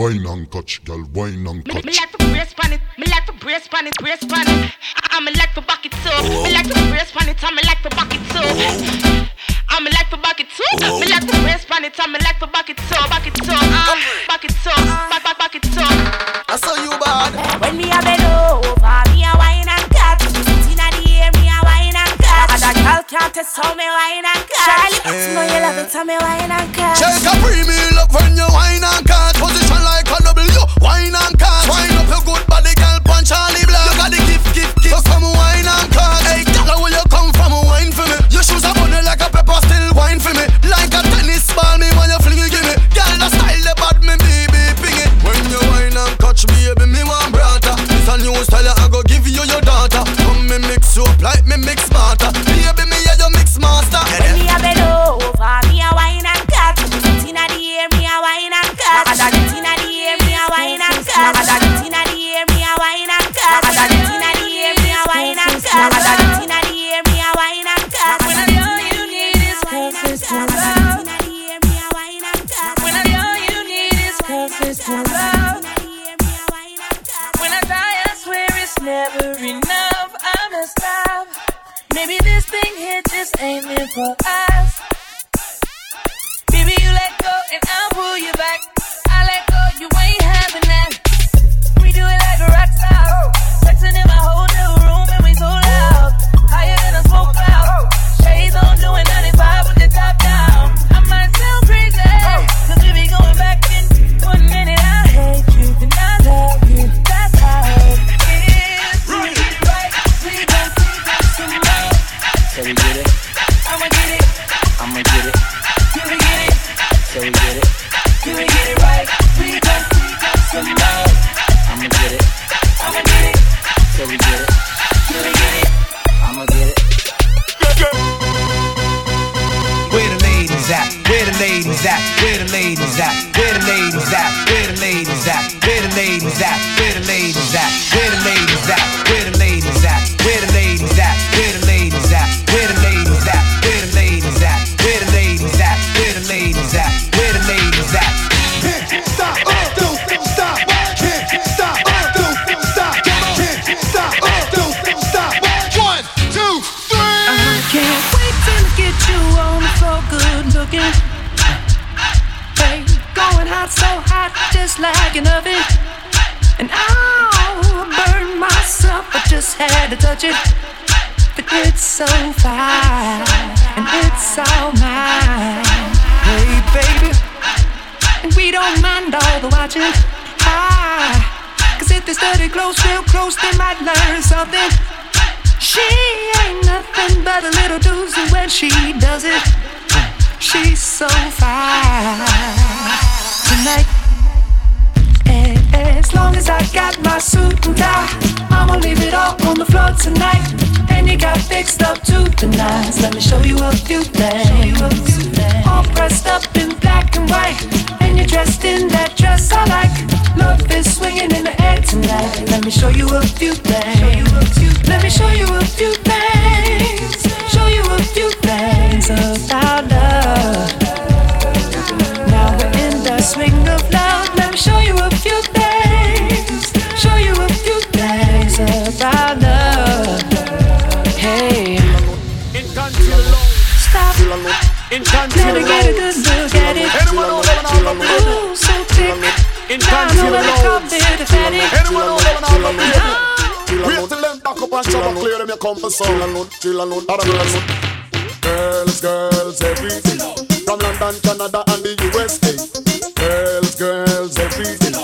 wine and catch, girl, wine and catch. Me, me like to brace pan it, me like to brace pan it, brace pan it. I'm a like to back it too. Me like to brace pan it, I'm a like to back it too. I'm a like to back it too. Me like to brace pan it, I'm a like to back it too, back it too, uh, back it too, back back back it too. I saw you bad. When me a girl can't test how me wine and cut. Charlie, you know you love it, tell me wine and cut. Shake a premium up when you wine and cut. Position like a W, wine and cut. Wine up your good body, girl, punch Charlie Black. You got the gift, gift, gift. So come wine and cut. Hey, girl, where you come from? Wine for me. Your shoes are bunny like a pepper, still wine for me. So fine, and it's all mine. Hey, baby, and we don't mind all the watching. Ah, cause if they study close, real close, they might learn something. She ain't nothing but a little doozy when she does it. She's so fine tonight. As long as I got my suit and tie, I'ma leave it all on the floor tonight. And you got fixed up to the nines. Let me show you a few things. All dressed up in black and white, and you're dressed in that dress I like. Love is swinging in the air tonight. Let me show you a few things. Let me show you a few things. Show you a few things about love. Now we're in the swing of love. Let me show you a few things. Inconceivable. Never get a good look at it. Anyone who never know the Ooh, so thick. Inconceivable. Anyone who never know the ah. Wait till them back up and shut up, clear them your comfort zone. Alone, chill alone, other girls. Girls, girls, everything. From London, Canada, and the USA. Girls, girls, everything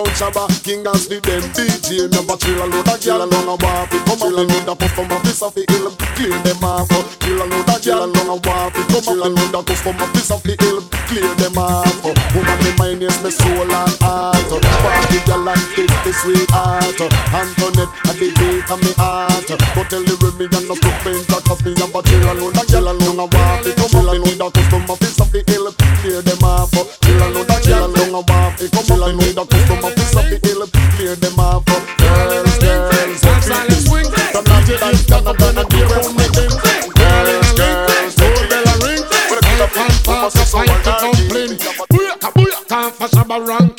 out Shabba. King and the them DJ Remember chill a load of gyal and none of waffy Come on, chill a load of puff from a piece of the hill. Clear them off. Chill a load of gyal and none of waffy Come on, chill a load of puff from a piece of the hill. Clear them off. Woman, me mind is me soul and heart. Party girl and this, this sweetheart Antoinette at the gate of me heart. Go tell the Remy and the Brooklyn That of me and chill a load of gyal and none of waffy Come on, chill a load of puff from a piece of the hill. Clear them off. Chill a load of gyal and none of waffy Come on, chill a load of puff from a office of the hill, clear them off of girls, girls, and feelings. Some not you like that, I'm gonna be around with them. Girls, girls, oh, bell a ring. When I come up, I'm fast,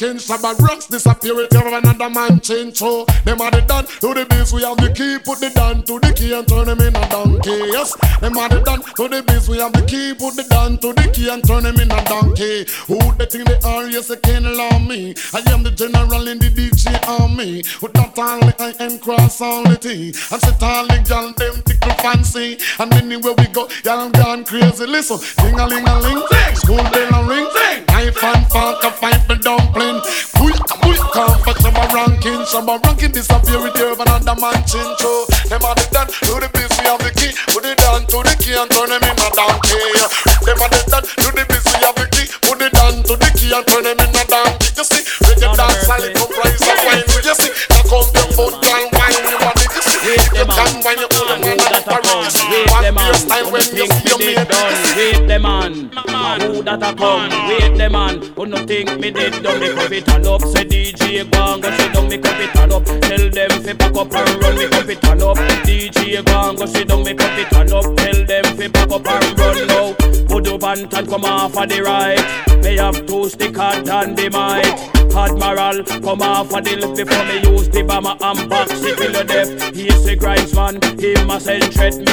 ranking, Shabba Ranks disappear with every another man change. So them are the done to the biz, we have the key, put the down to the key and turn him in a donkey. Yes, them are the done to the biz, we have the key, put the down to the key and turn him in a donkey. Who they think they are? Yes, they can't allow me. I am the general in the DJ army. With that only I am cross all the T. And sit all the gal them tickle fancy. And anywhere we go, y'all gone crazy. Listen, ding a ling a ling, school bell a ring, knife and fork a fight for dumpling. Quick, quick, come for some ranking, some ranking disappear with you another man chin show. Them are the done to the biz, we have the key, put it down to the key and turn them in a donkey. Them are the done to the biz, we have the key, put it down to the key and turn them in a donkey. You see, reggae dance, I comprise of wine. You see, now come your foot, girl, wine You want body. You see, you can wine your own man and Paris. What your style when you see me mate. done. Wait the man, man. who that a come? Wait the man, who no think me did done me cup it all up. Say DJ go and go sit down me cup it all up. Tell them fi pack up and run me cup it all up. DJ go and go sit down me cup it all up. Tell them fi pack up and run now. Put up and tan come off of the right. Me have two stick hard and the might. Admiral come off of the left before me use the bomber and box it till the death. He say grinds man, him a send threat me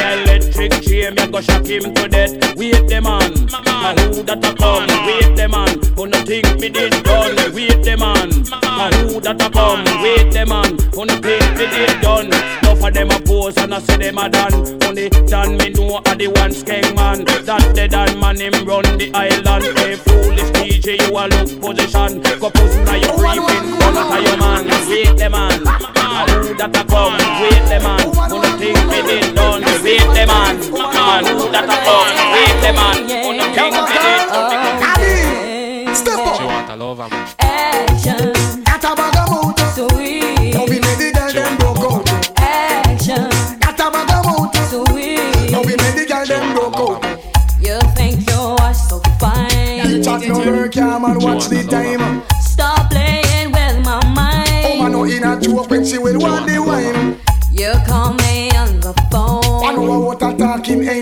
electric chain me go shock him to death. Wait the man, a who that a come? Wait the man, who no think me did done? Wait the man, a who that a come? Wait the man, who no think me did done? Enough of them a pose and I say them a done. Only done me know a the one skeng man. That the done man him run the island. Hey foolish DJ you a look position. Go pose now you creeping, come out your man. Wait the man, a who that a come? Wait the man, who no think me did done? Wait the man, a who that a come? Wait the man, who no think me did done? Step up. She want a lover man.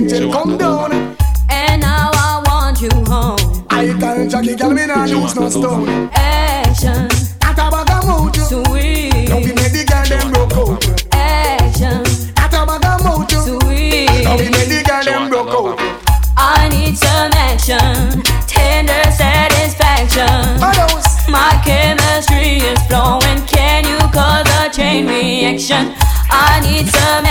Talking angel come down. and now I want you home. I tell Jackie, girl, me nah use no stone. Action, Got a bag of mood. sweet. Now we made the girl them broke out. Action, Got a bag of mood. sweet. Now we made the girl them broke out. I need some action, tender satisfaction. Others. My chemistry is flowing. Can you cause a chain reaction? I need some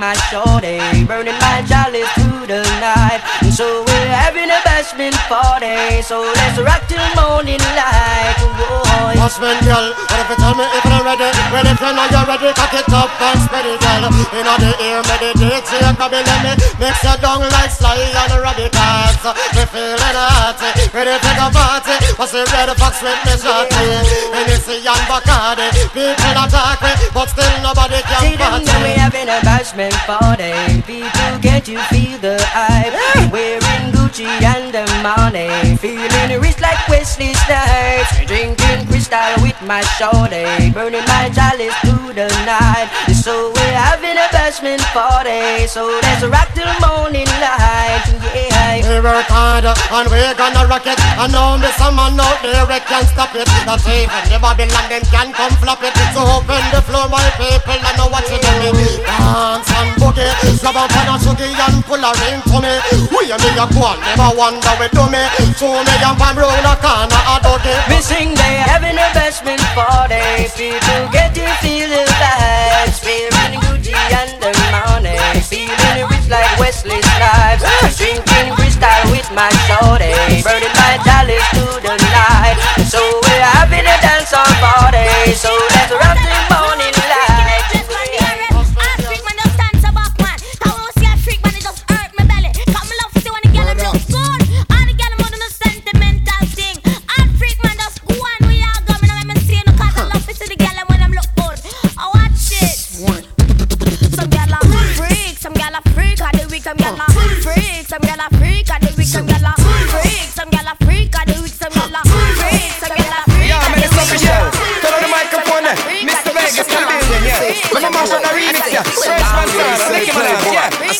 my shorty, burning my chalice through the night. And so we're having a bashment party, so let's rock till morning light. Whoa, Watchman girl, what if you tell me if you're ready? Ready if you know you're ready, cock it up and spread it, girl. In the ear, meditate, take a belly, me mix you down like sly and radicals. Me feeling hot, ready to go party. What's the red fox with me shorty? Hennessy and Bacardi, people attack me, but still nobody can See can them now we party. having a bashment party. People can't you feel the hype. Wearing Gucci Gucci and the money. Feeling rich like Wesley Snipes. Drinking Cristal with my shorty. Burning my chalice through the night. So we're having a bashment party. So let's rock till morning light. Yeah. We work hard and we gonna rock it. I know me some man out there we can't stop it. That's even the Babylon them can come flop it. So open the floor, my people, I know what you do. Dance and boogie, grab a pan of sugar and pull a ring to me. We and me a go on, never wonder we do me. So me and pan round a corner a doggy.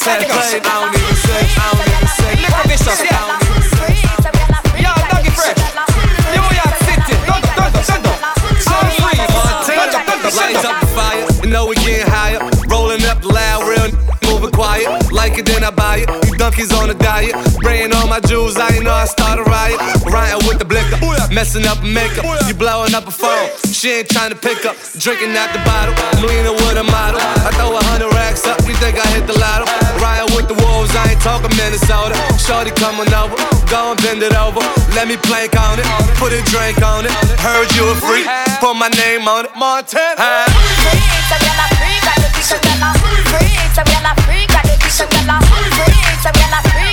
Yeah. I I don't even say, I don't even say. Lick a vicious, yeah. Yo, Doggy Fresh. New York City. Don't, don't, don't, don't. Free. Don't, don't, don't, Lights don't. up it, then I buy it. You donkeys on a diet. Spraying all my jewels, I ain't know I start a riot. Riding with the blicker, messing up makeup. You blowing up a phone, she ain't trying to pick up. Drinking out the bottle, I'm leaning with a model. I throw a hundred racks up, you think I hit the lotto? Riding with the wolves, I ain't talking Minnesota. Shorty coming over, go and bend it over. Let me plank on it, put a drink on it. Heard you a freak, put my name on it. Montana. Tell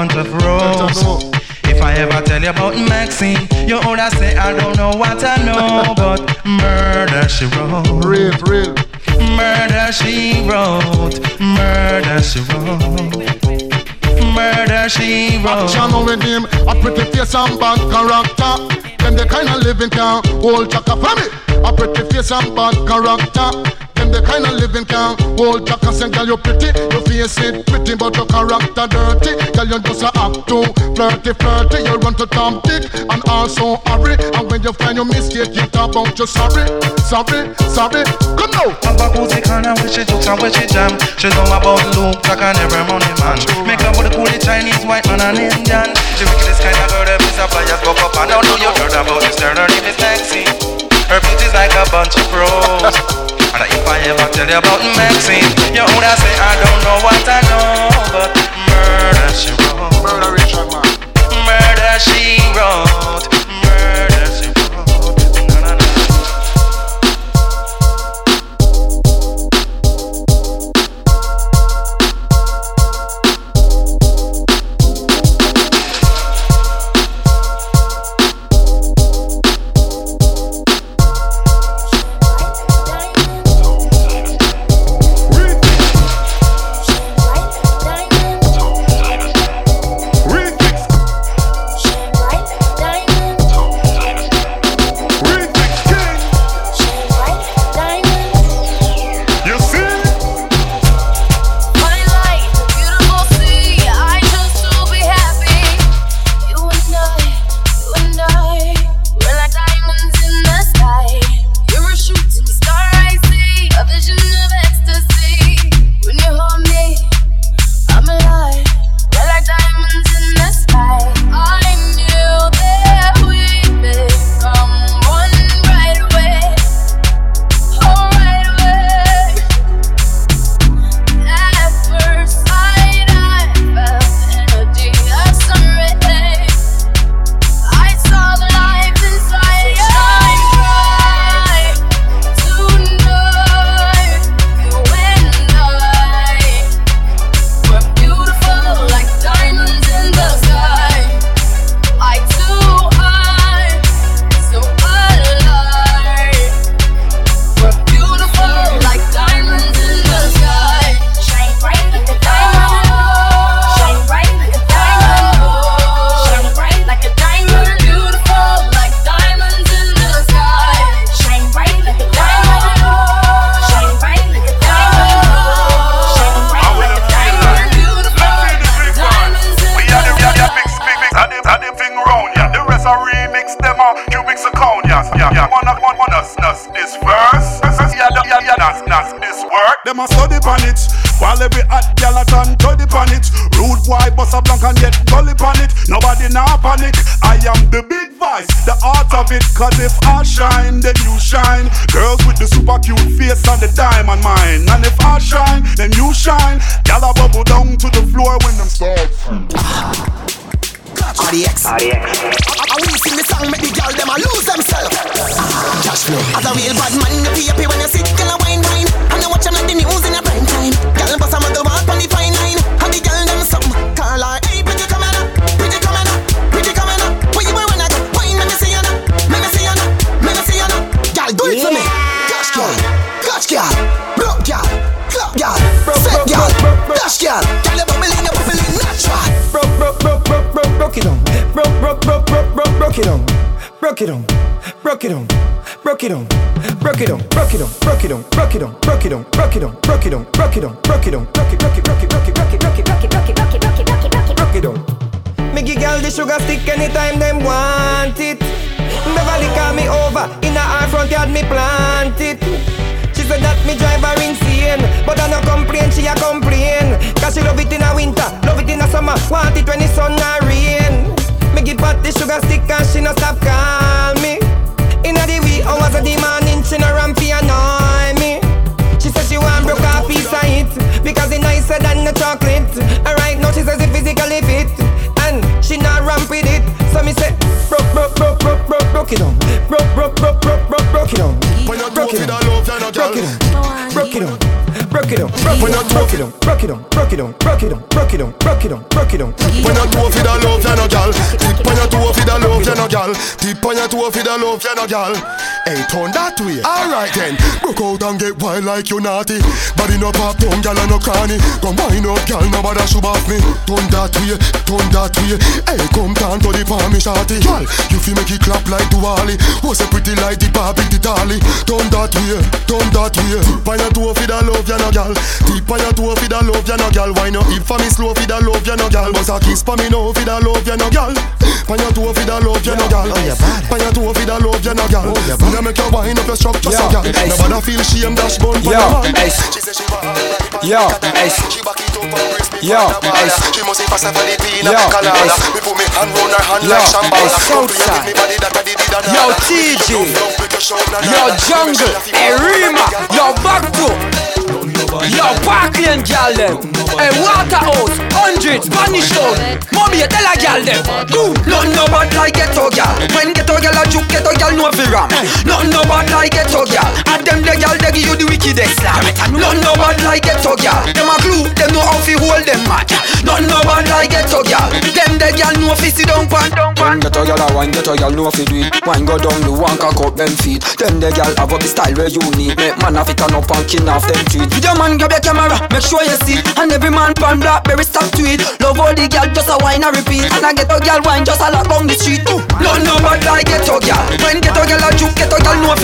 bunch of roses. If I ever tell you about Maxine, you would say I don't know what I know, but murder she wrote. Real, real. Murder she wrote. Murder she wrote. Murder she wrote. Action with him, a pretty face and bad character. Them the kind of living can hold chaka from me. A pretty face and bad character. Them the kind of living can hold chaka. Say, girl, you pretty, your face it pretty, but your character dirty. Girl, you just a act too flirty, flirty. You run to Tom Dick and also hurry. And when you find your mistake, you talk about you sorry, sorry, sorry. Come now. Have a cozy corner where she jokes and where she jam. She know about Luke, like an every money man. Make up with a coolie Chinese, white man and Indian. She wickedest kind of girl, them is a flyers go up and down. Know you heard about this girl, her name is Maxine. Her beauty's like a bunch of pros. And if I ever tell you about Maxine, you would say I don't know what I know, but murder she wrote. Murder Richard, man. Murder she wrote. On it. While every hot gal a turn to on it. Rude boy bust a blank and get gully on it. Nobody now panic. I am the big voice, the art of it. Cause if I shine, then you shine. Girls with the super cute face and the diamond mind. And if I shine, then you shine. Gal a bubble down to the floor when them start. RDX. RDX. I will sing the song, make the girl them a lose themselves. Cash flow. As a real bad man, you happy when you sit, girl a wine wine. And I watch them like the news in a prime time. Girl bust a muggle walk on the fine line. And the girl them something. Call her, hey, pretty come here, pretty come here, pretty come here. Where you wearing that? Wine, let me see you now, let me see you now, let me see you now. Girl, do it for me. Cash girl, cash girl, broke girl, club girl, set girl, dash girl. Girl, you bubbling, you bubbling natural. Broke, broke, broke, broke, broke, broke it on. Broke, broke, broke, broke, broke, broke it on. Broke it on. Broke it on. Broke it on. Broke it on. Broke it on. Broke it on. Broke it on. Broke it on. Broke it on. Broke it on. Broke it on. Broke it on. Broke it, broke it, broke it, broke it, broke it, broke it, broke it, broke it, broke it, broke it, broke it, broke it, broke it on. Me give girl the sugar stick anytime them want it. Beverly call me over in a her front yard me plant it. Said that me drive her insane But I no complain, she a complain. Cause she love it in a winter, love it in a summer Want it when the sun a rain. Me give her the sugar stick and she no stop call me. Inna the wee hours of the morning She no ramp annoy me. She said she want broke a piece of it Because it nicer than the chocolate. Alright now she says it physically fit. And she not ramp with it. So me say broke, broke, broke, broke, broke, broke it on Broke, broke, broke, broke, broke, broke it on When you Broke it on love you, no girl. Broke it on Broke it on Broke it on Broke it on Broke it on Broke it on Broke it on Broke it on Broke it on Broke it on Broke it on When you toe fi da love ya no gal. Tip on your toe fi da love ya no gal. Tip on your toe fi da love ya no gal. Hey turn that way. Alright then. Broke out and get wild like you naughty. Body no pop down gal no cranny. Come wind up gal nobody should off me. Turn that way Turn that way. Hey come down to the palm me shawty. Gal you fi make it clap like Duali Was a pretty like the Barbie the dolly? Turn that way Turn that way. Tip on your toe fi da love ya no gal gal. Tip on your toe for the love you no gal. Wine your hip for me slow for the love you no gal. Bust a kiss for me now for the love you no gal. Pan your toe for the love you no gal. Pan your toe for the love you no gal. Me make you wine up your structure so gal. Nobody feel shame dash bun for the man. She say she want Yo, ice. Yo, ice. She must be fast for the tina. Yo, ice. Me put me hand round her hand like shambala. Yo, TJ. Yo, Jungle. Erima. Yo, Backbone. Yo Parkland gal them, Eh, hey Waterhouse, hundred Spanish town, mommy tell a gal them, do nothing no bad like ghetto gal. When ghetto gal a juke, ghetto gal no fi ram. Eh. Nothing no bad like ghetto gal. And them the gal they give you the wickedest slam. Nothing no bad like ghetto gal. Them a glue, them know how fi hold them mad. Nothing no bad like ghetto gal. Them the gal know fi sit down pan down pan. Get a a wine, get a gal know fi do it Wine go down the one cock up them feet Them the gal have up the style where you need Make man have it turn up and kin off them tweet Video man grab your camera, make sure you see And every man pan blackberry stop tweet Love all the gal just a wine and repeat. And I get a gal wine just a lock down the street. No no bad like get a gal When get a gal a juke, get a know No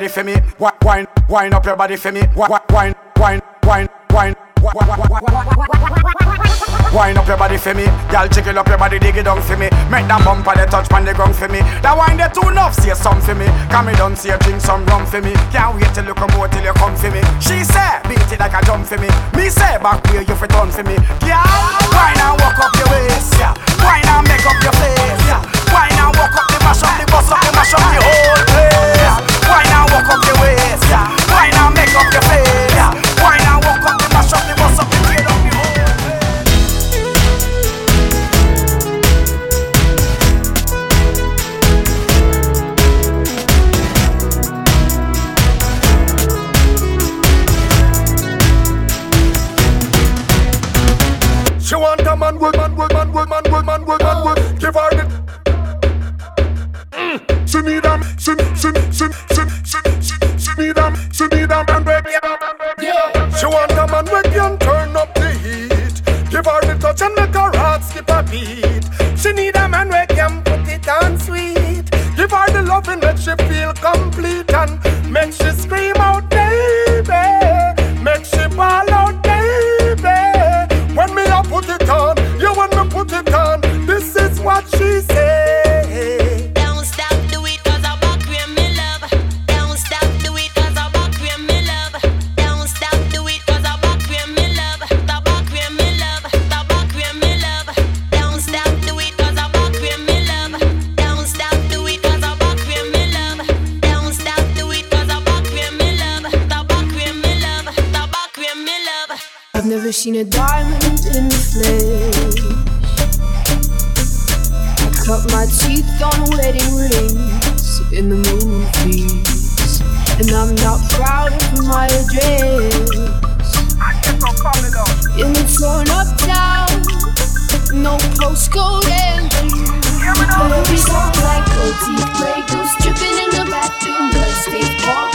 body for me. Wi- Wine, wind up your body for me. Wi- wi- Wine, wine, wine, wine. Wi- wi- wi- wi- Wind up your body for me, y'all jiggle up your body, dig it down for me. Make that bumper the touch pan the ground for me. That wine the too enough, say some for me. Come me down, say drink some rum for me. Can't wait till you come out till you come for me. She say, beat it like a drum for me. Me say, back where you fit on for me. Yeah, wine and walk up your waist, Every song like gold teeth, Grey Goose dripping in the bathroom,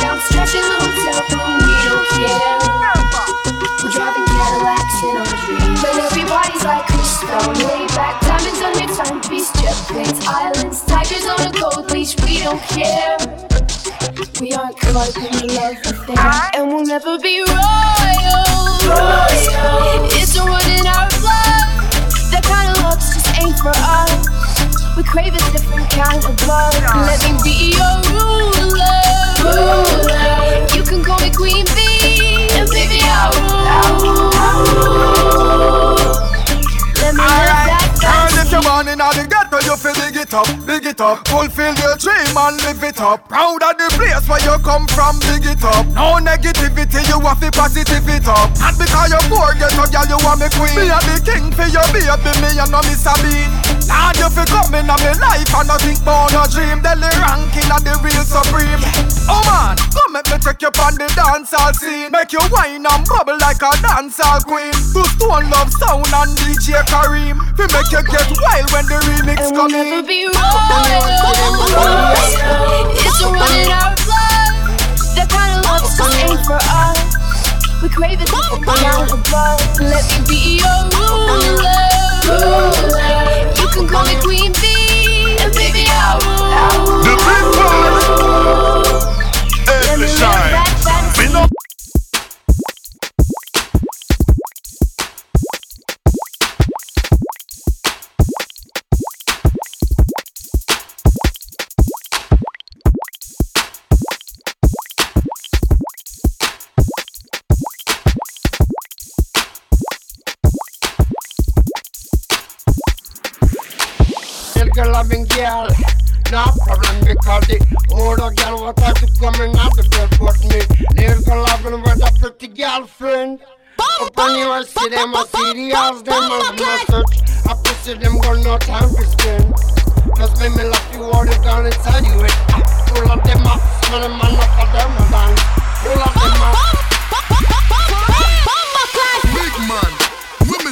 down, stretching the hotel. We don't care. We're driving Cadillacs in our dreams, but everybody's like Cristal, laid back, diamonds on your timepiece, jet planes, islands, tigers on a gold leash. We don't care. We aren't caught in the love affair, and we'll never be royal. For us. We crave a different kind of love. Let me be your ruler. ruler. You can call me Queen Bee, and baby I'll rule. You feel big it up, big it up. Fulfill your dream and live it up. Proud of the place where you come from, big it up. No negativity, you have to positive it up. And because you're poor ghetto, girl, you want me queen. Me a the king for your baby, me and no Miss Bean. Lord, you feel come in my life and I think about no dream. Delhi ranking of the real supreme. Oh man, come make me take you on the dancehall scene. Make you whine and bubble like a dancehall queen. To Stone Love Sound and DJ Kareem. We make you get wild when the remix And come in. never be royal. It's a in our blood. That kind of love just ain't for us. We crave a kind of love. Let me be your ruler. ruler. You can call me Queen Bee, and baby I'll rule. The big boys. Every shine. Problem because the older girl was trying to come in out the bed but me. Little loving with a pretty girlfriend. Up on you, I see them, see the house, them as message. I pussy them, got no time to spend. Just make me love you all the down inside you. It. Full of them up, smell them man up for them man. Full of them up. Big man,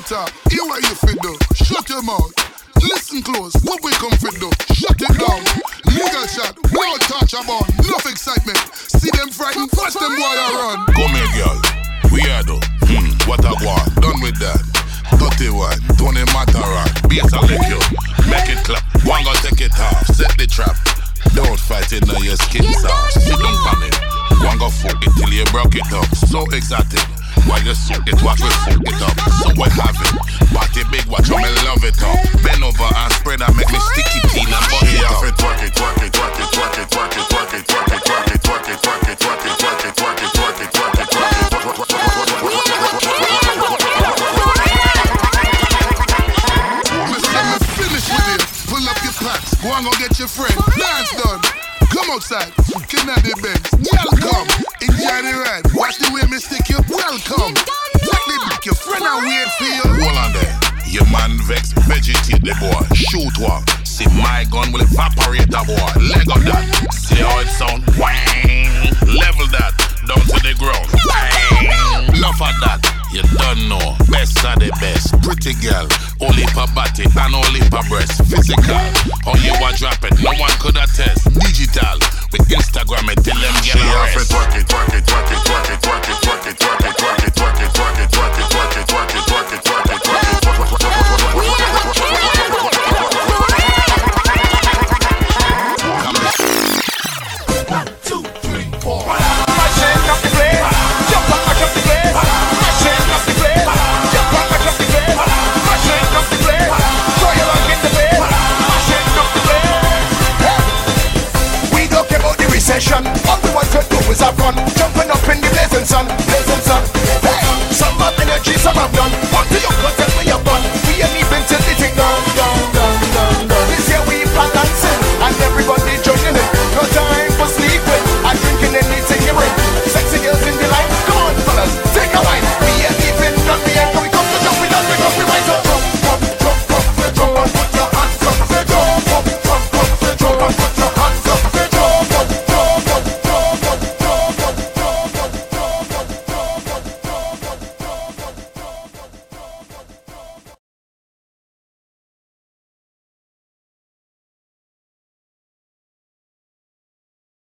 talk, hear what you fit do. Shut your mouth. Listen close, what we come fit do. Shut you it up. So exotic. While you suck it, watch me fuck it up. So we have it. Body big, watch me love it up. Bend over and spread and make me sticky teen and the boy. Shoot one. See my gun will evaporate the boy. Leg up that. See how it sound? Wang. Level that. Down to the ground. Bang. Love at that. You don't know. Best of the best. Pretty girl. Only per body and only per breast. Physical. How you a drop it? No one could attest. Digital. With Instagram it till them get She off it, twerk it, twerk it, twerk it, twerk it, twerk it, twerk it, twerk it, twerk it,